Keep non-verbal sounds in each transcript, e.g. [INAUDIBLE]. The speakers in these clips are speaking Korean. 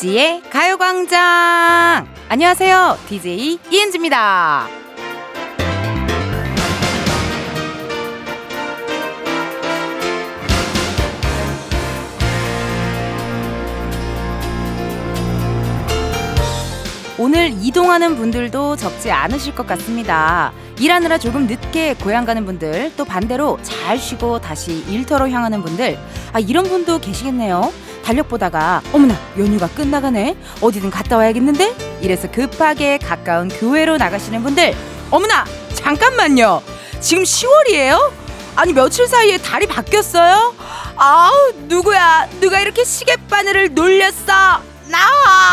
이은지의 가요광장! 안녕하세요. DJ 이은지입니다. 오늘 이동하는 분들도 적지 않으실 것 같습니다. 일하느라 조금 늦게 고향 가는 분들, 또 반대로 잘 쉬고 다시 일터로 향하는 분들, 아, 이런 분도 계시겠네요. 달력 보다가, 어머나, 연휴가 끝나가네? 어디든 갔다 와야겠는데? 이래서 급하게 가까운 교회로 나가시는 분들, 어머나, 잠깐만요. 지금 10월이에요? 아니, 며칠 사이에 달이 바뀌었어요? 아우, 누구야? 누가 이렇게 시계 바늘을 놀렸어? 나와!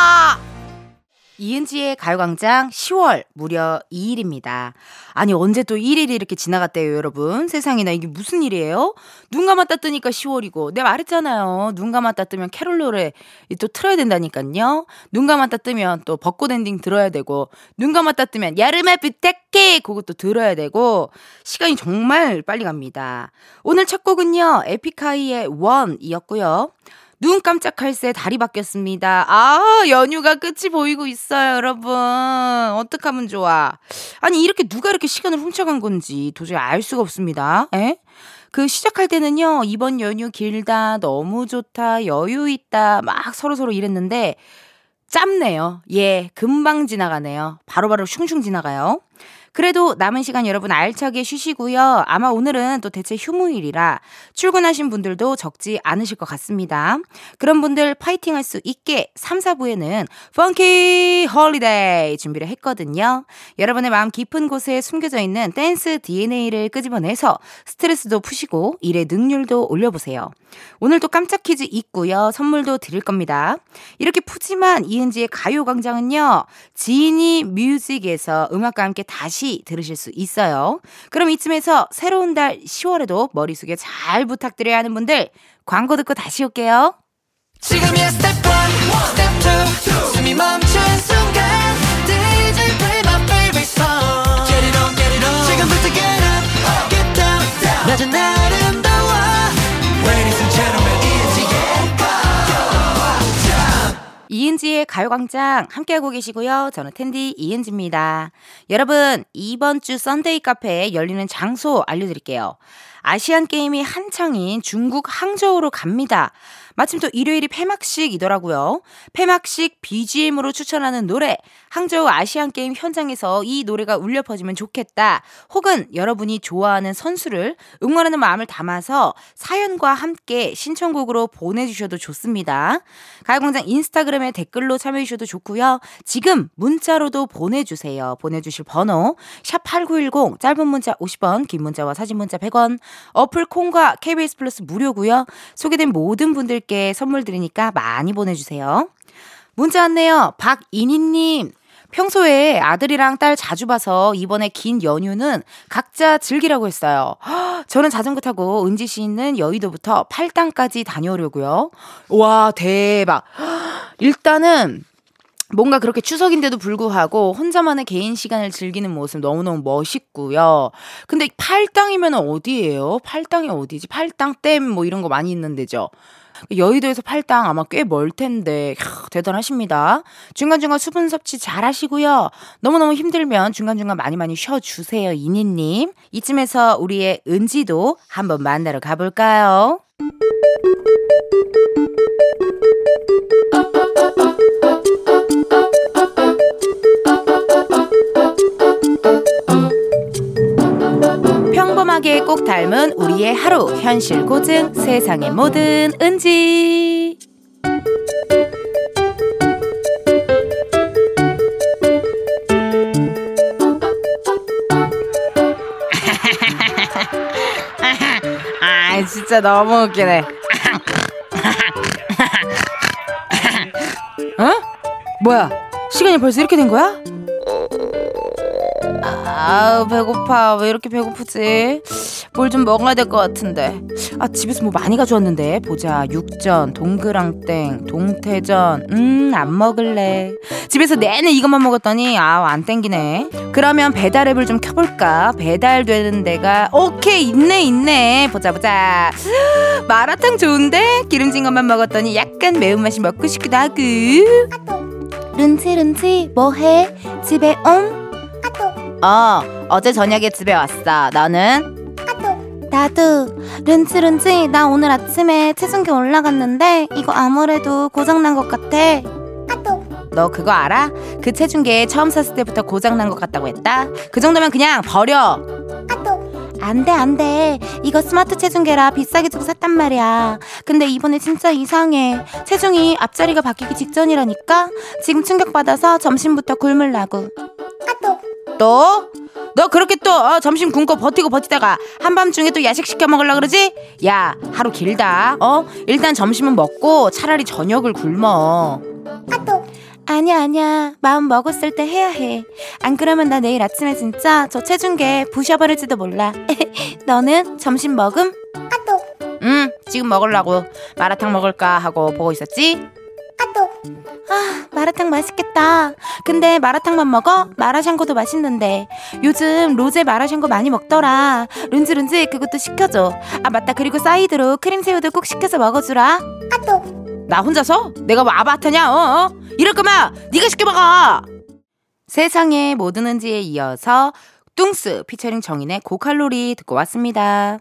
이은지의 가요광장 10월 무려 2일입니다. 아니, 언제 또 1일이 이렇게 지나갔대요, 여러분? 세상에나 이게 무슨 일이에요? 눈 감았다 뜨니까 10월이고. 내가 말했잖아요. 눈 감았다 뜨면 캐롤 노래 또 틀어야 된다니까요. 눈 감았다 뜨면 또 벚꽃 엔딩 들어야 되고, 눈 감았다 뜨면 여름아 부탁해! 그것도 들어야 되고, 시간이 정말 빨리 갑니다. 오늘 첫 곡은요, 에픽하이의 One이었고요. 눈 깜짝할 새 달이 바뀌었습니다. 아, 연휴가 끝이 보이고 있어요, 여러분. 어떡하면 좋아. 아니, 이렇게 누가 이렇게 시간을 훔쳐간 건지 도저히 알 수가 없습니다. 에? 그 시작할 때는요, 이번 연휴 길다, 너무 좋다, 여유 있다, 막 서로서로 이랬는데, 짧네요. 예, 금방 지나가네요. 바로바로 슝슝 지나가요. 그래도 남은 시간 여러분 알차게 쉬시고요. 아마 오늘은 또 대체 휴무일이라 출근하신 분들도 적지 않으실 것 같습니다. 그런 분들 파이팅 할 수 있게 3, 4부에는 funky holiday 준비를 했거든요. 여러분의 마음 깊은 곳에 숨겨져 있는 댄스 DNA를 끄집어내서 스트레스도 푸시고 일의 능률도 올려보세요. 오늘도 깜짝 퀴즈 있고요. 선물도 드릴 겁니다. 이렇게 푸짐한 이은지의 가요광장은요. 지니 뮤직에서 음악과 함께 다시 들으실 수 있어요. 그럼 이쯤에서 새로운 달 10월에도 머릿속에 잘 부탁드려야 하는 분들 광고 듣고 다시 올게요. 지금이야 스텝 1, 스텝 2, 숨이 멈춘 순간 Get up, get down. 낮은 아름다워 Ladies and gentlemen, 이은지의 가요광장 함께하고 계시고요. 저는 텐디 이은지입니다. 여러분, 이번 주 Sunday 카페에 열리는 장소 알려드릴게요. 아시안 게임이 한창인 중국 항저우로 갑니다. 마침 또 일요일이 폐막식이더라고요. 폐막식 BGM으로 추천하는 노래, 항저우 아시안 게임 현장에서 이 노래가 울려 퍼지면 좋겠다. 혹은 여러분이 좋아하는 선수를 응원하는 마음을 담아서 사연과 함께 신청곡으로 보내주셔도 좋습니다. 가요광장 인스타그램에 댓글로 참여해 주셔도 좋고요. 지금 문자로도 보내주세요. 보내주실 번호 샵8910 짧은 문자 50원 긴 문자와 사진 문자 100원 어플 콩과 KBS 플러스 무료고요. 소개된 모든 분들께 선물 드리니까 많이 보내주세요. 문자 왔네요. 박인희님. 평소에 아들이랑 딸 자주 봐서 이번에 긴 연휴는 각자 즐기라고 했어요. [GASPS] 저는 자전거 타고 은지 씨는 여의도부터 팔당까지 다녀오려고요. 와, 대박. [GASPS] 일단은 뭔가 그렇게 추석인데도 불구하고 혼자만의 개인 시간을 즐기는 모습 너무너무 멋있고요. 근데 팔당이면 어디예요? 팔당이 어디지? 팔당 댐 뭐 이런 거 많이 있는 데죠. 여의도에서 팔당 아마 꽤 멀 텐데 캬, 대단하십니다. 중간중간 수분 섭취 잘 하시고요. 너무너무 힘들면 중간중간 많이 많이 쉬어주세요. 이니님. 이쯤에서 우리의 은지도 한번 만나러 가볼까요? 평범하게 꼭 닮은 우리의 하루 현실 고증 세상의 모든 은지 [LAUGHS] 아 진짜 너무 웃기네 어? 뭐야 시간이 벌써 이렇게 된 거야? 아우 배고파 왜 이렇게 배고프지 뭘 좀 먹어야 될 것 같은데. 아, 집에서 뭐 많이 가져왔는데. 보자. 육전, 동그랑땡, 동태전. 음, 안 먹을래. 집에서 내내 이것만 먹었더니, 아, 안 땡기네. 그러면 배달 앱을 좀 켜볼까? 배달되는 데가, 오케이, 있네, 있네. 보자, 보자. [GASPS] 마라탕 좋은데? 기름진 것만 먹었더니 약간 매운맛이 먹고 싶기도 하고. 른치, 른치, 뭐해? 집에 옴? 어, 어제 저녁에 집에 왔어. 너는? 나도. 른치, 른치, 나 오늘 아침에 체중계 올라갔는데, 이거 아무래도 고장난 것 같아. 너 그거 알아? 그 체중계 처음 샀을 때부터 고장난 것 같다고 했다? 그 정도면 그냥 버려! 안 돼, 안 돼. 이거 스마트 체중계라 비싸게 주고 샀단 말이야. 근데 이번에 진짜 이상해. 체중이 앞자리가 바뀌기 직전이라니까? 지금 충격받아서 점심부터 굶으려고. 또? 너 그렇게 또 어, 점심 굶고 버티고 버티다가 한밤중에 또 야식 시켜 먹으려 그러지? 야 하루 길다 어? 일단 점심은 먹고 차라리 저녁을 굶어 아니야 아니야 마음 먹었을 때 해야 해안 그러면 나 내일 아침에 진짜 저 체중계 부셔버릴지도 몰라 [LAUGHS] 너는 점심 먹음? 응 지금 먹으려고 마라탕 먹을까 하고 보고 있었지? 아, 마라탕 맛있겠다. 근데 마라탕만 먹어? 마라샹궈도 맛있는데. 요즘 로제 마라샹궈 많이 먹더라. 룬즈룬즈 그것도 시켜줘. 아, 맞다. 그리고 사이드로 크림새우도 꼭 시켜서 먹어주라. 나 혼자서? 내가 뭐 아바타냐? 어? 어? 이럴 거면 네가 시켜 먹어. 세상에 뭐 드는지에 이어서 뚱스 피처링 정인의 고칼로리 듣고 왔습니다.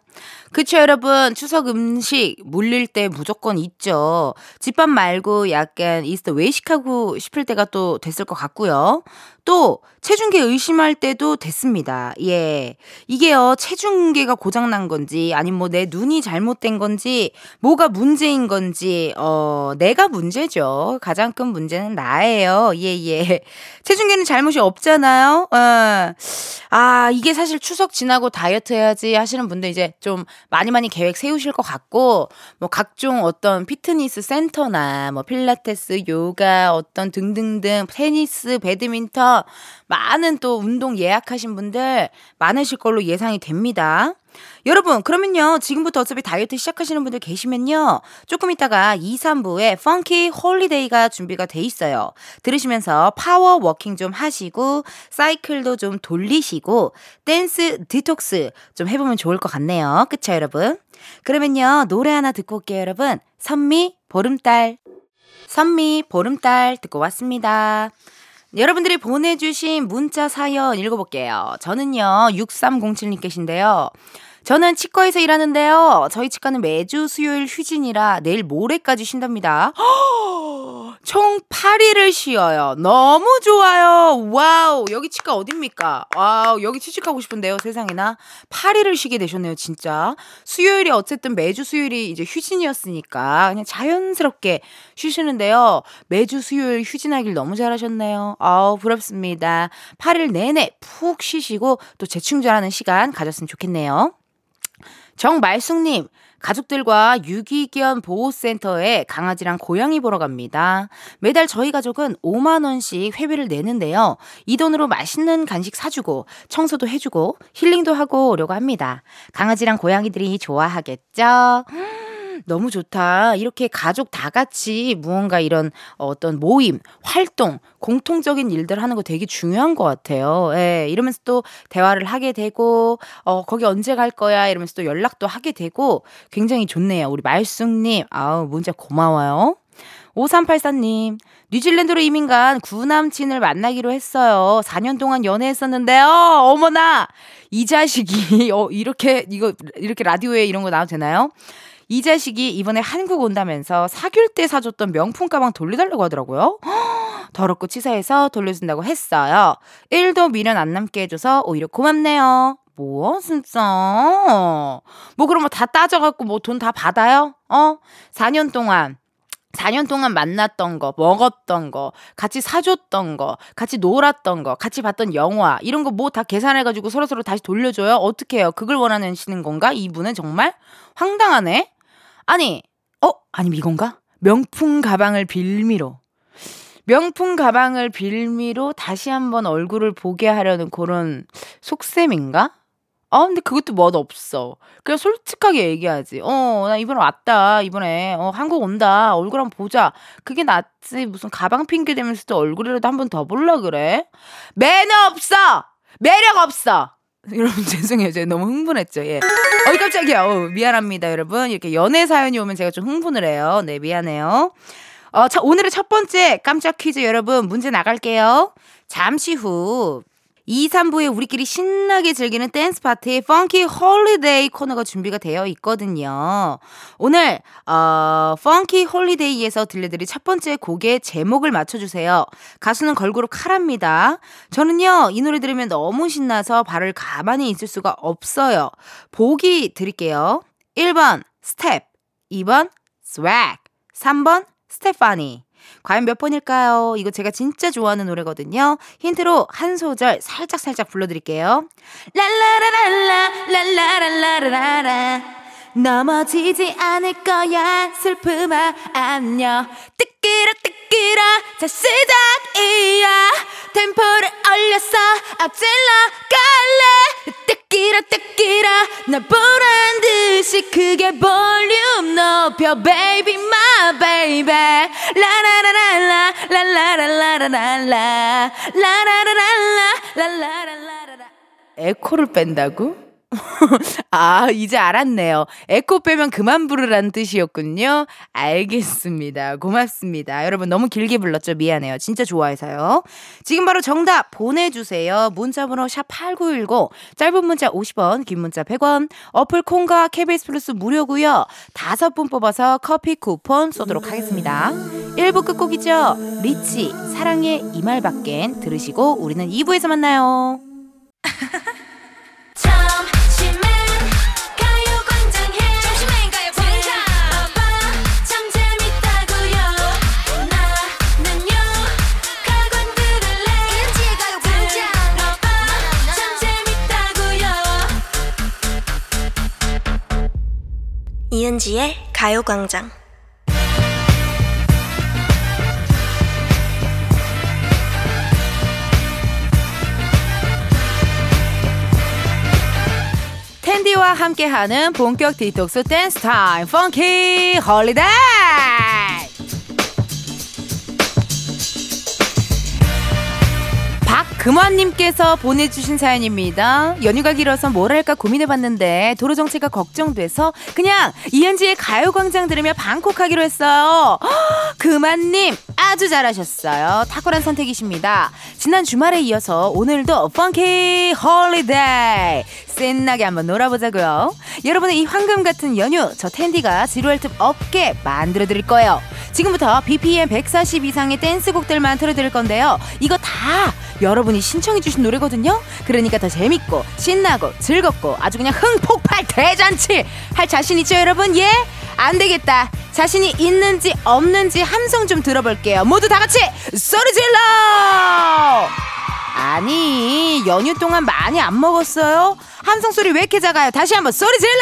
그쵸 여러분 추석 음식 물릴 때 무조건 있죠. 집밥 말고 약간 이스터 외식하고 싶을 때가 또 됐을 것 같고요. 또 체중계 의심할 때도 됐습니다. 예. 이게요, 체중계가 고장난 건지, 아니면 뭐 내 눈이 잘못된 건지, 뭐가 문제인 건지, 어, 내가 문제죠. 가장 큰 문제는 나예요. 예, 예. 체중계는 잘못이 없잖아요. 어. 아, 이게 사실 추석 지나고 다이어트 해야지 하시는 분들 이제 좀 많이 많이 계획 세우실 것 같고, 뭐 각종 어떤 피트니스 센터나 뭐 필라테스, 요가, 어떤 등등등, 테니스, 배드민턴, 많은 또 운동 예약하신 분들 많으실 걸로 예상이 됩니다. 여러분, 그러면요, 지금부터 어차피 다이어트 시작하시는 분들 계시면요, 조금 있다가 2, 3부에 funky holiday가 준비가 돼 있어요. 들으시면서 파워 워킹 좀 하시고, 사이클도 좀 돌리시고, 댄스 디톡스 좀 해보면 좋을 것 같네요. 그쵸, 여러분? 그러면요, 노래 하나 듣고 올게요, 여러분. 선미, 보름달. 선미, 보름달 듣고 왔습니다. 여러분들이 보내주신 문자 사연 읽어볼게요. 저는요, 6307님께신데요. 저는 치과에서 일하는데요. 저희 치과는 매주 수요일 휴진이라 내일 모레까지 쉰답니다. [GASPS] 총 8일을 쉬어요. 너무 좋아요. Wow. 여기 치과 어딥니까? Wow. 여기 취직하고 싶은데요. 세상에나. 8일을 쉬게 되셨네요. 진짜. 수요일이 어쨌든 매주 수요일이 이제 휴진이었으니까 그냥 자연스럽게 쉬시는데요. 매주 수요일 휴진하길 너무 잘하셨네요. 아우, 부럽습니다. 8일 내내 푹 쉬시고 또 재충전하는 시간 가졌으면 좋겠네요. 정말숙님, 가족들과 유기견 보호센터에 강아지랑 고양이 보러 갑니다. 매달 저희 가족은 5만원씩 회비를 내는데요. 이 돈으로 맛있는 간식 사주고, 청소도 해주고, 힐링도 하고 오려고 합니다. 강아지랑 고양이들이 좋아하겠죠? 너무 좋다. 이렇게 가족 다 같이 무언가 이런 어떤 모임, 활동, 공통적인 일들 하는 거 되게 중요한 것 같아요. 예, 이러면서 또 대화를 하게 되고, 어, 거기 언제 갈 거야? 이러면서 또 연락도 하게 되고, 굉장히 좋네요. 우리 말숙님, 아우, 문자 고마워요. 5384님, 뉴질랜드로 이민 간 구남친을 만나기로 했어요. 4년 동안 연애했었는데요. 어머나! 이 자식이, 어, 이렇게, 이거, 이렇게 라디오에 이런 거 나와도 되나요? 이 자식이 이번에 한국 온다면서 사귈 때 사줬던 명품 가방 돌려달라고 하더라고요. [GASPS] 더럽고 치사해서 돌려준다고 했어요. 1도 미련 안 남게 해줘서 오히려 고맙네요. 뭐 진짜 뭐뭐다 따져갖고 뭐 돈 다 받아요? 어? 4년 동안 4년 동안 만났던 거, 먹었던 거, 같이 사줬던 거, 같이 놀았던 거, 같이 봤던 영화, 이런 거 뭐 다 계산해가지고 서로서로 다시 돌려줘요? 어떻게 해요? 그걸 원하는 건가? 이분은 정말 황당하네? 아니, 어? 아니면 이건가? 명품 가방을 빌미로. 명품 가방을 빌미로 다시 한번 얼굴을 보게 하려는 그런 속셈인가? 아, 근데 그것도 멋 없어. 그냥 솔직하게 얘기하지. 어, 나 이번에 왔다. 이번에, 어, 한국 온다. 얼굴 한번 보자. 그게 낫지. 무슨 가방 핑계 대면서 또 얼굴이라도 한 번 더 볼라 그래? 매너 없어! 매력 없어! [LAUGHS] 여러분 죄송해요. 제가 너무 흥분했죠. 예. 어이 깜짝이야. 어, 미안합니다, 여러분. 이렇게 연애 사연이 오면 제가 좀 흥분을 해요. 네, 미안해요. 어, 자, 오늘의 첫 번째 깜짝 퀴즈 여러분 문제 나갈게요. 잠시 후 2, 3부에 우리끼리 신나게 즐기는 댄스 파티 funky holiday 코너가 준비가 되어 있거든요. 오늘 어 funky holiday에서 들려드릴 첫 번째 곡의 제목을 맞춰주세요. 가수는 걸그룹 카라입니다. 저는요 이 노래 들으면 너무 신나서 발을 가만히 있을 수가 없어요. 보기 드릴게요. 1번 스텝, 2번 swag, 3번 스테파니. 과연 몇 번일까요? 이거 제가 진짜 좋아하는 노래거든요. 힌트로 한 소절 살짝 살짝 불러드릴게요. 랄라라랄라 랄라랄라라라 넘어지지 않을 거야 슬픔아 안녕 뜨끼라 뜨끼라 자 시작이야 템포를 올렸어 앞질러 갈래 뜨끼라 뜨끼라 나 보란 듯이 크게 볼륨 높여 baby my baby 라라라랄라 라 라라라라라 라 라라랄라 라라라라라 에코를 뺀다고? [LAUGHS] 아, 이제 알았네요. 에코 빼면 그만 부르라는 뜻이었군요. 알겠습니다. 고맙습니다. 여러분 너무 길게 불렀죠? 미안해요. 진짜 좋아해서요. 지금 바로 정답 보내주세요. 문자번호 샵8910, 짧은 문자 50원, 긴 문자 100원, 어플 콩과 KBS 플러스 무료고요 다섯 분 뽑아서 커피 쿠폰 쏘도록 하겠습니다. 1부 끝곡이죠. 리치, 사랑의 이 말밖엔 들으시고 우리는 2부에서 만나요. [LAUGHS] 이은지의 가요광장. 텐디와 함께하는 본격 디톡스 댄스 타임 funky holiday 금환님께서 보내주신 사연입니다. 연휴가 길어서 뭘 할까 고민해봤는데 도로 정체가 걱정돼서 그냥 이은지의 가요광장 들으며 방콕하기로 했어요. 금환님 아주 잘하셨어요. 탁월한 선택이십니다. 지난 주말에 이어서 오늘도 funky holiday 신나게 한번 놀아보자고요. 여러분의 이 황금 같은 연휴 저 텐디가 지루할 틈 없게 만들어 드릴 거예요. 지금부터 BPM 140 이상의 댄스곡들만 틀어드릴 건데요. 이거 다 여러분이 신청해주신 노래거든요. 그러니까 더 재밌고 신나고 즐겁고 아주 그냥 흥폭발 대잔치 할 자신 있죠, 여러분? 예? 안 되겠다. 자신이 있는지 없는지 함성 좀 들어볼게요. 모두 다 같이 소리 질러! 아니, 연휴 동안 많이 안 먹었어요? 함성 소리 왜 이렇게 작아요? 다시 한번 소리 질러!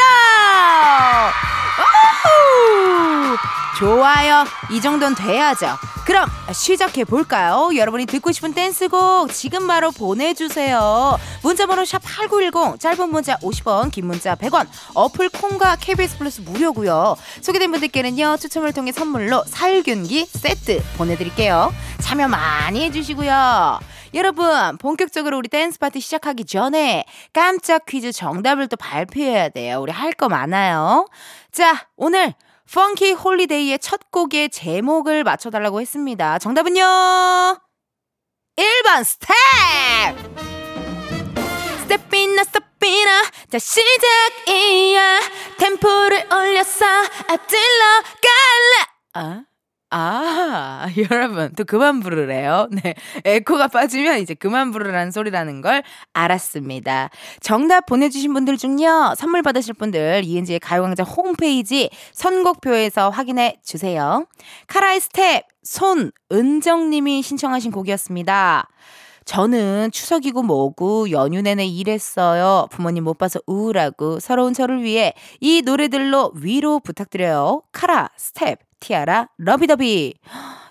오우! 좋아요. 이 정도는 돼야죠. 그럼 시작해 볼까요? 여러분이 듣고 싶은 댄스곡 지금 바로 보내주세요. 문자번호 샵 #8910 짧은 문자 50원, 긴 문자 100원. 어플 콩과 KBS 플러스 무료고요. 소개된 분들께는요 추첨을 통해 선물로 살균기 세트 보내드릴게요. 참여 많이 해주시고요. 여러분 본격적으로 우리 댄스 파티 시작하기 전에 깜짝 퀴즈 정답을 또 발표해야 돼요. 우리 할 거 많아요. 자 오늘 Funky Holiday의 첫 곡의 제목을 맞춰달라고 했습니다. 정답은요? 1번 스텝! 스텝이나 스텝이나 자 시작이야 템포를 올려서 앞질러 갈래 아? 아, [LAUGHS] 여러분, 또 그만 부르래요. 네. 에코가 빠지면 이제 그만 부르라는 소리라는 걸 알았습니다. 정답 보내주신 분들 중에요, 선물 받으실 분들, 이은지의 가요광장 홈페이지 선곡표에서 확인해 주세요. 카라의 스텝, 손은정님이 신청하신 곡이었습니다. 저는 추석이고 뭐고 연휴 내내 일했어요. 부모님 못 봐서 우울하고 서러운 저를 위해 이 노래들로 위로 부탁드려요. 카라, 스텝, 티아라, Lovey-Dovey.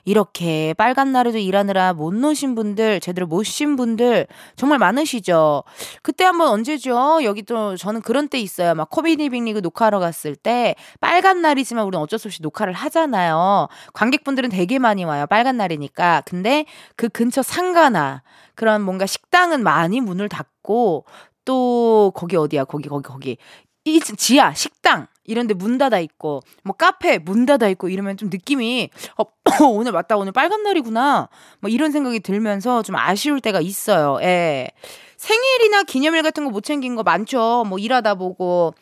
이렇게 빨간 날에도 일하느라 못 노신 분들, 제대로 못 쉰 분들 정말 많으시죠. 그때 한번 언제죠? 여기 또 저는 그런 때 있어요. 막 코미디 빅리그 녹화하러 갔을 때 빨간 날이지만 우리는 어쩔 수 없이 녹화를 하잖아요. 관객분들은 되게 많이 와요. 빨간 날이니까. 근데 그 근처 상가나 그런 뭔가 식당은 많이 문을 닫고 또 거기 어디야? 거기 거기 거기 이 지하 식당 이런 데 문 닫아 있고 뭐 카페 문 닫아 있고 이러면 좀 느낌이 어 [CLEARS THROAT] 오늘 맞다 오늘 빨간 날이구나 뭐 이런 생각이 들면서 좀 아쉬울 때가 있어요. 예. 생일이나 기념일 같은 거 못 챙긴 거 많죠. 뭐 일하다 보고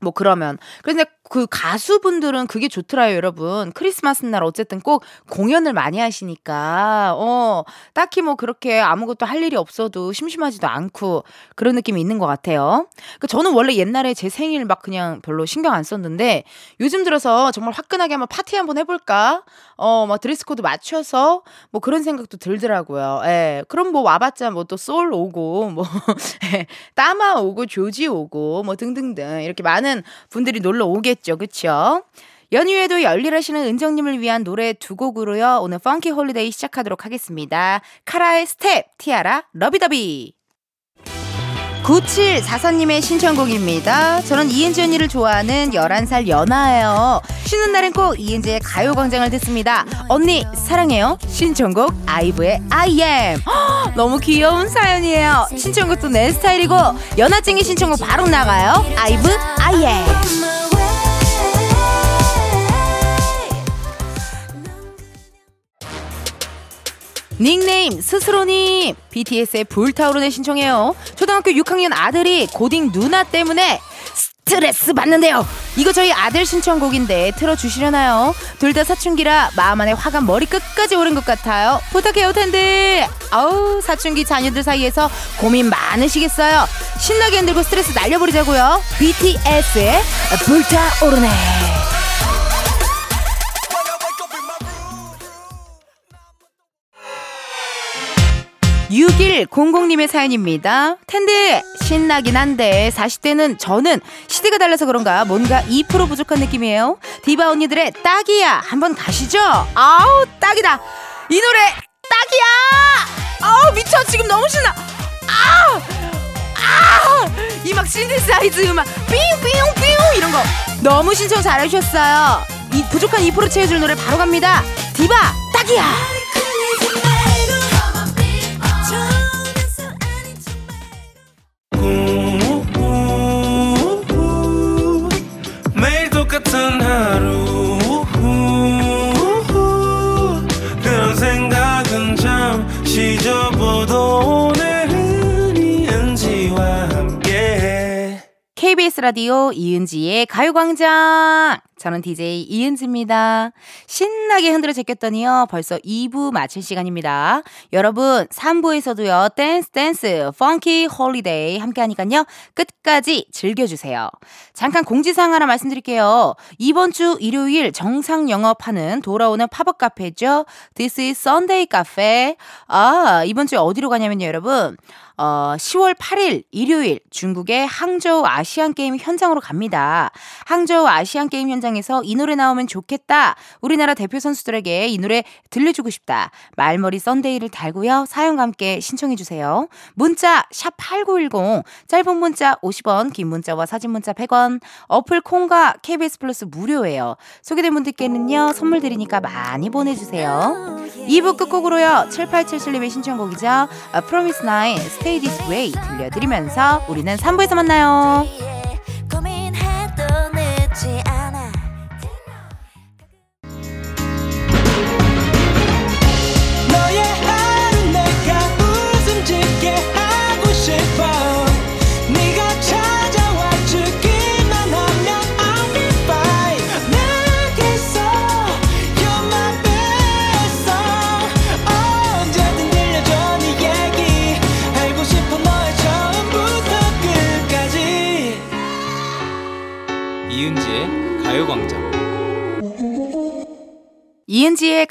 뭐 그러면 그런데 그 가수분들은 그게 좋더라고요, 여러분. 크리스마스 날 어쨌든 꼭 공연을 많이 하시니까, 어, 딱히 뭐 그렇게 아무것도 할 일이 없어도 심심하지도 않고 그런 느낌이 있는 것 같아요. 그 저는 원래 옛날에 제 생일 막 그냥 별로 신경 안 썼는데 요즘 들어서 정말 화끈하게 한번 파티 한번 해볼까? 어, 막 dress code 맞춰서 뭐 그런 생각도 들더라고요. 예. 그럼 뭐 와봤자 뭐 또 쏠 오고, 뭐, [LAUGHS] 예, 따마 오고, 조지 오고, 뭐 등등등 이렇게 많은 분들이 놀러 오겠 있겠죠. 그쵸? 연휴에도 열일하시는 은정님을 위한 노래 두 곡으로요. 오늘 Funky Holiday 시작하도록 하겠습니다. 카라의 스텝, 티아라, Lovey-Dovey. 9744님의 신청곡입니다. 저는 이은지 언니를 좋아하는 11살 연하예요. 쉬는 날엔 꼭 이은지의 가요광장을 듣습니다. 언니, 사랑해요. 신청곡 아이브의 I am. 허, 너무 귀여운 사연이에요. 신청곡도 내 스타일이고, 연하증이 신청곡 바로 나가요. 아이브 I am. 닉네임 스스로님. BTS의 불타오르네 신청해요. 초등학교 6학년 아들이 고딩 누나 때문에 스트레스 받는데요. 이거 저희 아들 신청곡인데 틀어주시려나요? 둘 다 사춘기라 마음 안에 화가 머리 끝까지 오른 것 같아요. 부탁해요 텐데 아우 사춘기 자녀들 사이에서 고민 많으시겠어요. 신나게 흔들고 스트레스 날려버리자고요. BTS의 불타오르네 6100님의 사연입니다. 텐데 신나긴 한데 40대는 저는 시대가 달라서 그런가 뭔가 2% 부족한 느낌이에요. 디바 언니들의 딱이야 한번 가시죠. 아우 딱이다. 이 노래 딱이야. 아우 미쳐 지금 너무 신나. 아! 아! 이 막 신디사이즈 음악 삥삥삥 이런 거 너무 신청 잘해주셨어요. 이 부족한 2% 채워줄 노래 바로 갑니다. 디바 딱이야. 같 라디오 이은지의 가요광장 저는 DJ 이은지입니다. 신나게 흔들어 제꼈더니요. 벌써 2부 마칠 시간입니다. 여러분, 3부에서도요. 댄스 댄스 Funky Holiday 함께 하니까요. 끝까지 즐겨주세요. 잠깐 공지사항 하나 말씀드릴게요. 이번 주 일요일 정상 영업하는 돌아오는 팝업 카페죠. This is Sunday Cafe. 아, 이번 주에 어디로 가냐면요, 여러분. 어, 10월 8일 일요일 중국의 항저우 아시안 게임 현장으로 갑니다. 항저우 아시안 게임 현장에서 이 노래 나오면 좋겠다. 우리나라 대표 선수들에게 이 노래 들려주고 싶다. 말머리 Sunday를 달고요. 사연과 함께 신청해 주세요. 문자 샵 8910 짧은 문자 50원, 긴 문자와 사진 문자 100원. 어플 콩과 KBS 플러스 무료예요. 소개된 분들께는요. 선물 드리니까 많이 보내 주세요. 2부 끝곡으로요. 7877님의 신청곡이죠. Promise Nine Stay This Way 들려드리면서 우리는 3부에서 만나요.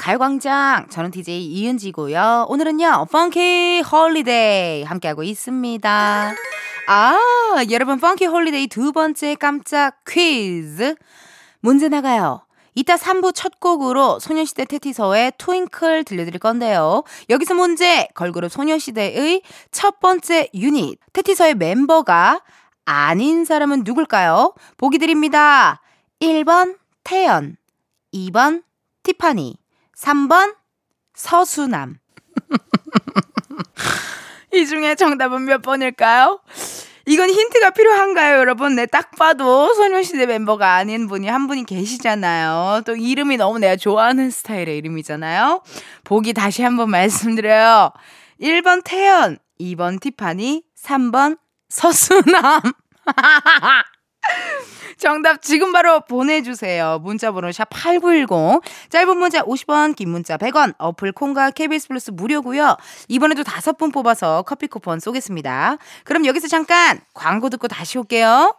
가요광장. 저는 DJ 이은지고요. 오늘은요, Funky Holiday 함께하고 있습니다. 아, 여러분, Funky Holiday 두 번째 깜짝 퀴즈. 문제 나가요. 이따 3부 첫 곡으로 소녀시대 태티서의 Twinkle 들려드릴 건데요. 여기서 문제, 걸그룹 소녀시대의 첫 번째 유닛, 태티서의 멤버가 아닌 사람은 누굴까요? 보기 드립니다. 1번 태연, 2번 티파니, 3번 서수남. [LAUGHS] 이 중에 정답은 몇 번일까요? 이건 힌트가 필요한가요, 여러분? 네, 딱 봐도 소녀시대 멤버가 아닌 분이 한 분이 계시잖아요. 또 이름이 너무 내가 좋아하는 스타일의 이름이잖아요. 보기 다시 한번 말씀드려요. 1번 태연, 2번 티파니, 3번 서수남. [LAUGHS] 정답 지금 바로 보내주세요. 문자번호 샵 8910. 짧은 문자 50원, 긴 문자 100원. 어플 콩과 KBS 플러스 무료고요. 이번에도 다섯 분 뽑아서 커피 쿠폰 쏘겠습니다. 그럼 여기서 잠깐 광고 듣고 다시 올게요.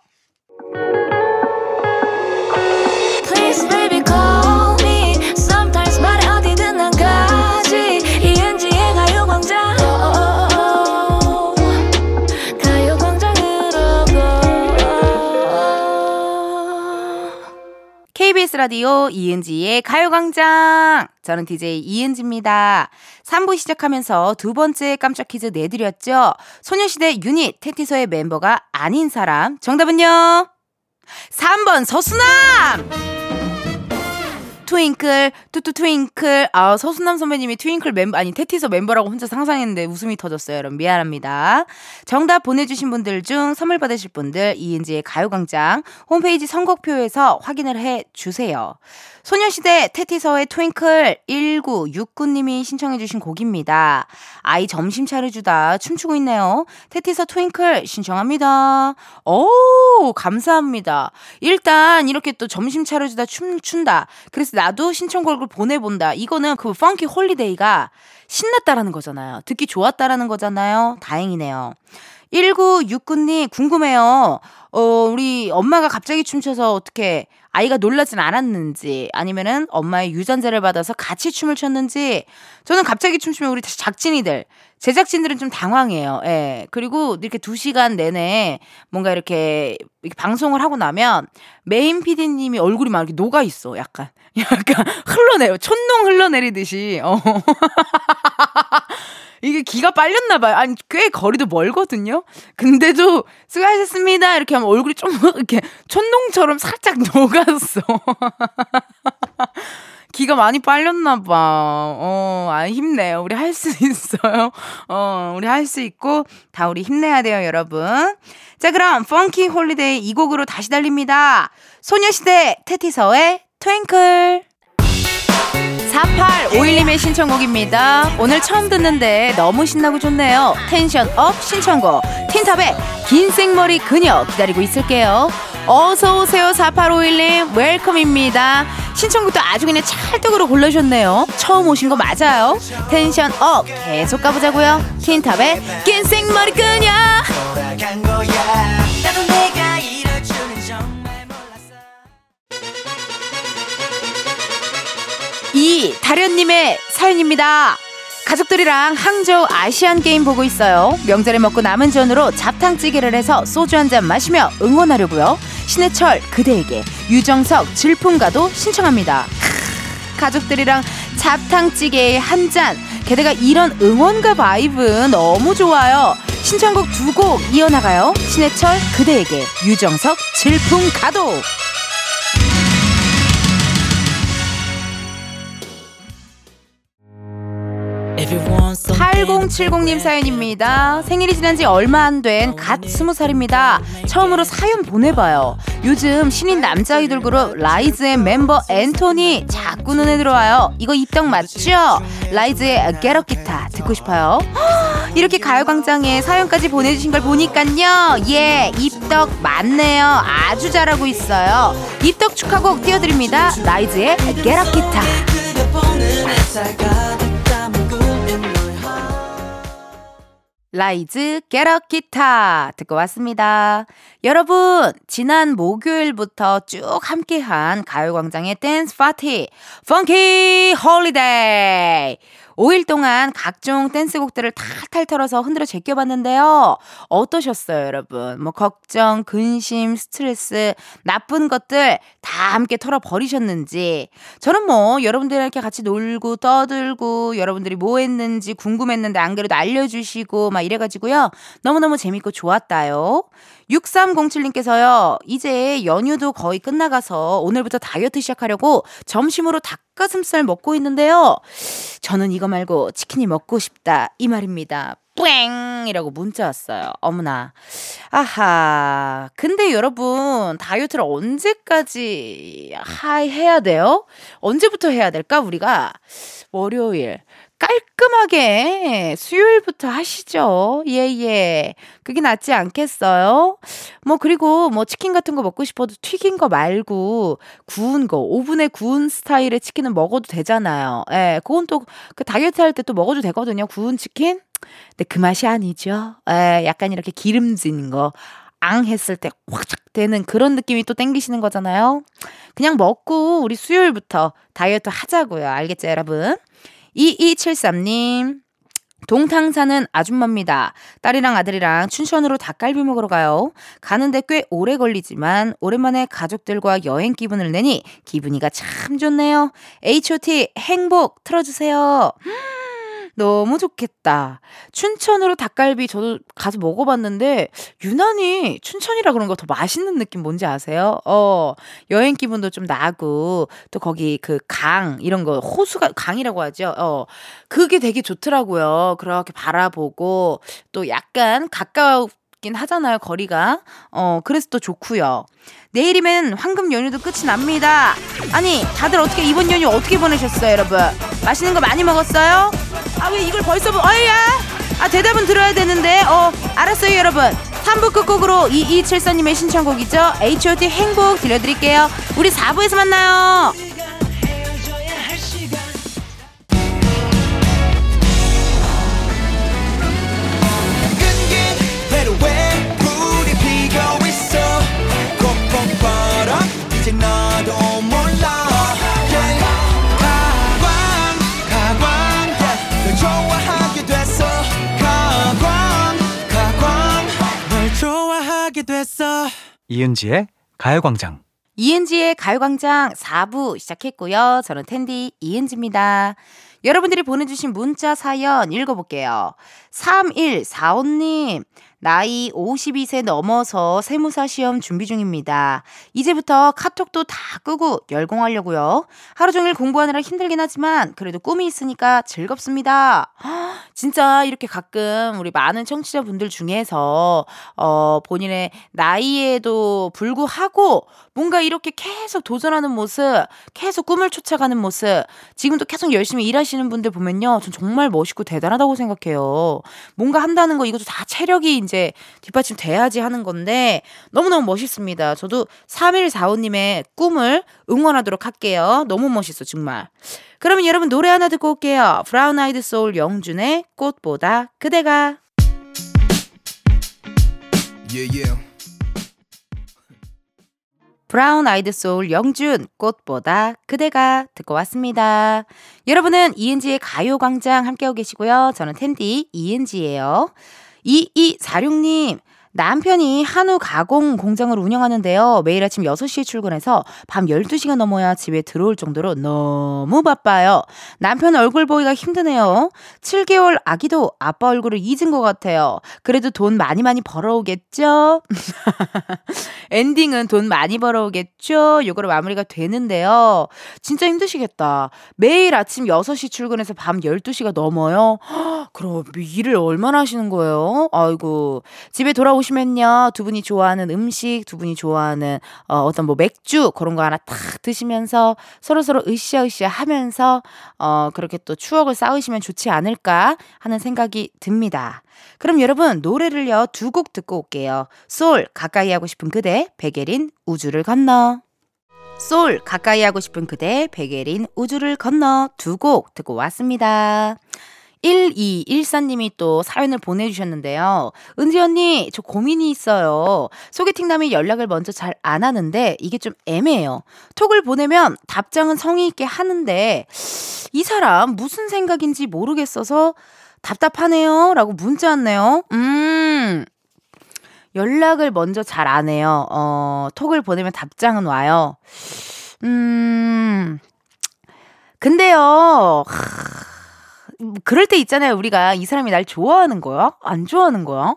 Please baby 라디오 이은지의 가요광장. 저는 DJ 이은지입니다. 3부 시작하면서 두 번째 깜짝 퀴즈 내드렸죠. 소녀시대 유닛 테티서의 멤버가 아닌 사람. 정답은요? 3번 서수남! 트윙클, 뚜뚜 트윙클. 아, 서수남 선배님이 트윙클 멤버, 아니, 테티서 멤버라고 혼자 상상했는데 웃음이 터졌어요. 여러분, 미안합니다. 정답 보내주신 분들 중 선물 받으실 분들, 이은지의 가요광장 홈페이지 선곡표에서 확인을 해 주세요. 소녀시대 태티서의 Twinkle 1969님이 신청해주신 곡입니다. 아이 점심 차려주다 춤추고 있네요. 태티서 Twinkle 신청합니다. 오, 감사합니다. 일단 이렇게 또 점심 차려주다 춤춘다. 그래서 나도 신청곡을 보내본다. 이거는 그 Funky Holiday가 신났다라는 거잖아요. 듣기 좋았다라는 거잖아요. 다행이네요. 1969님 궁금해요. 어, 우리 엄마가 갑자기 춤춰서 어떻게 아이가 놀라진 않았는지 아니면은 엄마의 유전자를 받아서 같이 춤을 췄는지 저는 갑자기 춤추면 우리 작진이들 제작진들은 좀 당황해요. 예. 그리고 이렇게 두 시간 내내 뭔가 이렇게, 이렇게 방송을 하고 나면 메인 PD님이 얼굴이 막 이렇게 녹아 있어. 약간. [LAUGHS] 약간 흘러내요. 촌농 흘러내리듯이. 어. [LAUGHS] 이게 기가 빨렸나 봐요. 아니 꽤 거리도 멀거든요. 근데도 수고하셨습니다. 이렇게 하면 얼굴이 좀 [LAUGHS] 이렇게 촛농처럼 살짝 [LAUGHS] 녹았어. 기가 많이 빨렸나 봐. 어, 아 힘내요. 우리 할 수 [LAUGHS] 있어요. 어, 우리 할 수 있고 다 우리 힘내야 돼요, 여러분. 자, 그럼 Funky Holiday 이 곡으로 다시 달립니다. 소녀시대 태티서의 Twinkle. 4851님의 신청곡입니다. 오늘 처음 듣는데 너무 신나고 좋네요. tension up 신청곡. 틴탑의 긴 생머리 그녀 기다리고 있을게요. 어서오세요 4851님 welcome입니다. 신청곡도 아주 그냥 찰떡으로 골라주셨네요. 처음 오신 거 맞아요. tension up 계속 가보자고요. 틴탑의 긴 생머리 그녀. 이 다련님의 사연입니다. 가족들이랑 항저우 아시안 게임 보고 있어요. 명절에 먹고 남은 전으로 잡탕찌개를 해서 소주 한 잔 마시며 응원하려고요. 신해철 그대에게 유정석 질풍가도 신청합니다. 크, 가족들이랑 잡탕찌개에 한 잔. 게다가 이런 응원가 vibe 너무 좋아요. 신청곡 두 곡 이어나가요. 신해철 그대에게 유정석 질풍가도. 8070님 사연입니다. 생일이 지난 지 얼마 안 된 갓 스무 살입니다. 처음으로 사연 보내봐요. 요즘 신인 남자 아이돌 그룹 라이즈의 멤버 앤톤이 자꾸 눈에 들어와요. 이거 입덕 맞죠? 라이즈의 Get A Guitar 듣고 싶어요. 헉, [GASPS] 이렇게 가요광장에 사연까지 보내주신 걸 보니깐요. 예, 입덕 맞네요. 아주 잘하고 있어요. 입덕 축하곡 띄워드립니다. 라이즈의 Get A Guitar. 라이즈 Get A Guitar 듣고 왔습니다. 여러분, 지난 목요일부터 쭉 함께한 가요광장의 댄스 파티, Funky Holiday! 5일 동안 각종 댄스곡들을 탈탈 털어서 흔들어 제껴봤는데요. 어떠셨어요, 여러분? 뭐, 걱정, 근심, 스트레스, 나쁜 것들 다 함께 털어버리셨는지. 저는 뭐, 여러분들이랑 이렇게 같이 놀고 떠들고, 여러분들이 뭐 했는지 궁금했는데 안 그래도 알려주시고, 막 이래가지고요. 너무너무 재밌고 좋았다요. 6307님께서요, 이제 연휴도 거의 끝나가서 오늘부터 다이어트 시작하려고 점심으로 닭가슴살 먹고 있는데요. 저는 이거 말고 치킨이 먹고 싶다. 이 말입니다. 뿌앵! 이라고 문자 왔어요. 어머나. 아하. 근데 여러분, 다이어트를 언제까지 하, 해야 돼요? 언제부터 해야 될까, 우리가? 월요일. 깔끔하게 수요일부터 하시죠. 예, 예. 그게 낫지 않겠어요? 뭐, 그리고 뭐 치킨 같은 거 먹고 싶어도 튀긴 거 말고 구운 거, 오븐에 구운 스타일의 치킨은 먹어도 되잖아요. 예, 그건 또 그 다이어트 할 때 또 먹어도 되거든요. 구운 치킨? 근데 그 맛이 아니죠. 예, 약간 이렇게 기름진 거. 앙 했을 때 확착 되는 그런 느낌이 또 땡기시는 거잖아요. 그냥 먹고 우리 수요일부터 다이어트 하자고요. 알겠죠, 여러분? 2273님. 동탕 사는 아줌마입니다. 딸이랑 아들이랑 춘천으로 닭갈비 먹으러 가요. 가는데 꽤 오래 걸리지만 오랜만에 가족들과 여행 기분을 내니 기분이가 참 좋네요. H.O.T 행복 틀어주세요. 너무 좋겠다. 춘천으로 닭갈비 저도 가서 먹어봤는데 유난히 춘천이라 그런 거더 맛있는 느낌 뭔지 아세요? 어 여행 기분도 좀 나고 또 거기 그 강 이런 거 호수가 강이라고 하죠. 어 그게 되게 좋더라고요. 그렇게 바라보고 또 약간 가까 우긴 하잖아요, 거리가. 어, 그래서 또 좋고요. 내일이면 황금 연휴도 끝이 납니다. 아니, 다들 어떻게 이번 연휴 어떻게 보내셨어요, 여러분? 맛있는 거 많이 먹었어요? 아, 왜 이걸 벌써 보, 어이야! 아, 대답은 들어야 되는데, 어, 알았어요, 여러분. 3부 끝곡으로 2274님의 신청곡이죠. H.O.T 행복 들려드릴게요. 우리 4부에서 만나요. 이제 너도 몰라 Yeah. 가광 가광 널 좋아하게 됐어 가광 가광 널 좋아하게 됐어 이은지의 가요광장. 이은지의 가요광장 4부 시작했고요. 저는 텐디 이은지입니다. 여러분들이 보내주신 문자 사연 읽어볼게요. 3145님, 나이 52세 넘어서 세무사 시험 준비 중입니다. 이제부터 카톡도 다 끄고 열공하려고요. 하루 종일 공부하느라 힘들긴 하지만 그래도 꿈이 있으니까 즐겁습니다. 헉, [GASPS] 진짜 이렇게 가끔 우리 많은 청취자분들 중에서 어, 본인의 나이에도 불구하고 뭔가 이렇게 계속 도전하는 모습, 계속 꿈을 쫓아가는 모습, 지금도 계속 열심히 일하시는 분들 보면요. 전 정말 멋있고 대단하다고 생각해요. 뭔가 한다는 거 이것도 다 체력이 이제 뒷받침 돼야지 하는 건데 너무너무 멋있습니다. 저도 3145님의 꿈을 응원하도록 할게요. 너무 멋있어, 정말. 그러면 여러분 노래 하나 듣고 올게요. 브라운 아이드 소울 영준의 꽃보다 그대가. Yeah yeah 브라운 아이드 소울 영준 꽃보다 그대가 듣고 왔습니다. 여러분은 이은지의 가요광장 함께하고 계시고요. 저는 텐디 이은지예요. 2246님 남편이 한우 가공 공장을 운영하는데요. 매일 아침 6시에 출근해서 밤 12시가 넘어야 집에 들어올 정도로 너무 바빠요. 남편 얼굴 보기가 힘드네요. 7개월 아기도 아빠 얼굴을 잊은 것 같아요. 그래도 돈 많이 많이 벌어오겠죠? [LAUGHS] 엔딩은 돈 많이 벌어오겠죠? 요거로 마무리가 되는데요. 진짜 힘드시겠다. 매일 아침 6시 출근해서 밤 12시가 넘어요. 헉, [GASPS] 그럼 일을 얼마나 하시는 거예요? 아이고. 집에 돌아오시 면요. 두 분이 좋아하는 음식, 두 분이 좋아하는 어, 어떤 뭐 맥주 그런 거 하나 탁 드시면서 서로서로 으쌰으쌰 하면서 어, 그렇게 또 추억을 쌓으시면 좋지 않을까 하는 생각이 듭니다. 그럼 여러분 노래를요 두 곡 듣고 올게요. 솔 가까이 하고 싶은 그대 백예린 우주를 건너. 솔 가까이 하고 싶은 그대 백예린 우주를 건너 두 곡 듣고 왔습니다. 1214님이 또 사연을 보내주셨는데요. 은지 언니, 저 고민이 있어요. 소개팅남이 연락을 먼저 잘 안 하는데 이게 좀 애매해요. 톡을 보내면 답장은 성의 있게 하는데 이 사람 무슨 생각인지 모르겠어서 답답하네요. 라고 문자 왔네요. 음, 연락을 먼저 잘 안 해요. 어, 톡을 보내면 답장은 와요. 음, 근데요, 하, 그럴 때 있잖아요. 우리가 이 사람이 날 좋아하는 거야? 안 좋아하는 거야?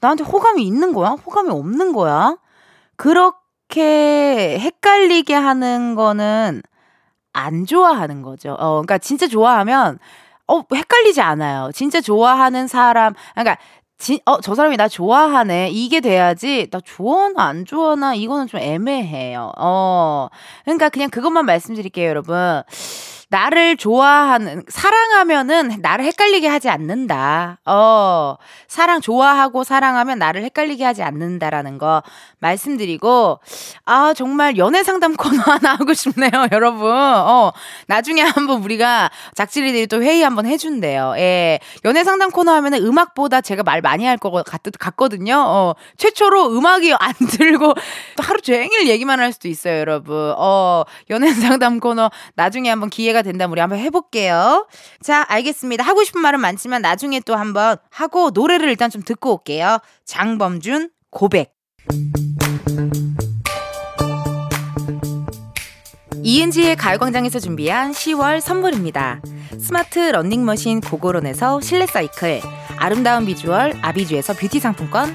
나한테 호감이 있는 거야? 호감이 없는 거야? 그렇게 헷갈리게 하는 거는 안 좋아하는 거죠. 어, 그러니까 진짜 좋아하면 어, 헷갈리지 않아요. 진짜 좋아하는 사람, 그러니까 진, 어, 저 사람이 나 좋아하네. 이게 돼야지. 나 좋아하나, 안 좋아하나, 이거는 좀 애매해요. 어. 그러니까 그냥 그것만 말씀드릴게요, 여러분. 나를 좋아하는, 사랑하면은 나를 헷갈리게 하지 않는다. 어. 사랑, 좋아하고 사랑하면 나를 헷갈리게 하지 않는다라는 거 말씀드리고, 아, 정말 연애 상담 코너 하나 [LAUGHS] 하고 싶네요, 여러분. 어. 나중에 한번 우리가 작질이들이 또 회의 한번 해 준대요. 예. 연애 상담 코너 하면은 음악보다 제가 말 많이 할 것 같거든요. 어. 최초로 음악이 안 [LAUGHS] 들고 또 하루 종일 얘기만 할 수도 있어요, 여러분. 어. 연애 상담 코너 나중에 한번 기회가 된다면 우리 한번 해볼게요. 자, 알겠습니다. 하고 싶은 말은 많지만 나중에 또 한번 하고 노래를 일단 좀 듣고 올게요. 장범준 고백. 이은지의 가요광장에서 준비한 10월 선물입니다. 스마트 러닝머신 고고런에서 실내 사이클, 아름다운 비주얼 아비주에서 뷰티 상품권,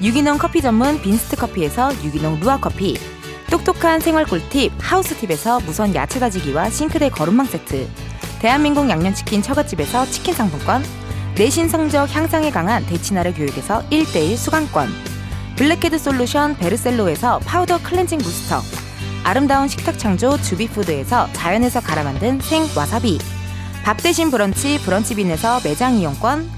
유기농 커피 전문 빈스트 커피에서 유기농 루아 커피. 똑똑한 생활 꿀팁 하우스팁에서 무선 야채 다지기와 싱크대 거름망 세트. 대한민국 양념치킨 처갓집에서 치킨 상품권. 내신 성적 향상에 강한 대치나래 교육에서 1대1 수강권. 블랙헤드 솔루션 베르셀로에서 파우더 클렌징 부스터. 아름다운 식탁 창조 주비푸드에서 자연에서 갈아 만든 생 와사비. 밥 대신 브런치 브런치빈에서 매장 이용권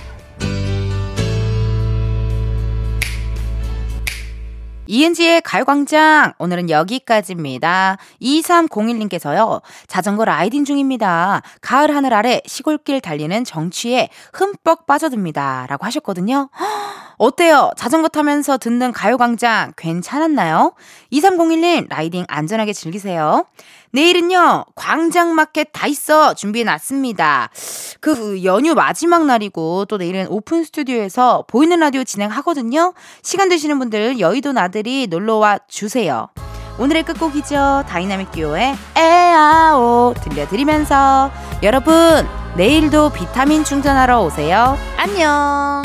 이은지의 가요광장 오늘은 여기까지입니다. 2301님께서요. 자전거 라이딩 중입니다. 가을 하늘 아래 시골길 달리는 정취에 흠뻑 빠져듭니다. 라고 하셨거든요. 어때요? 자전거 타면서 듣는 가요광장 괜찮았나요? 2301님 라이딩 안전하게 즐기세요. 내일은요, 광장마켓 다 있어 준비해 놨습니다. 그 연휴 마지막 날이고, 또 내일은 오픈 스튜디오에서 보이는 라디오 진행하거든요. 시간 되시는 분들 여의도 나들이 놀러와 주세요. 오늘의 끝곡이죠. 다이나믹 듀오의 AEAO 들려드리면서 여러분, 내일도 비타민 충전하러 오세요. 안녕!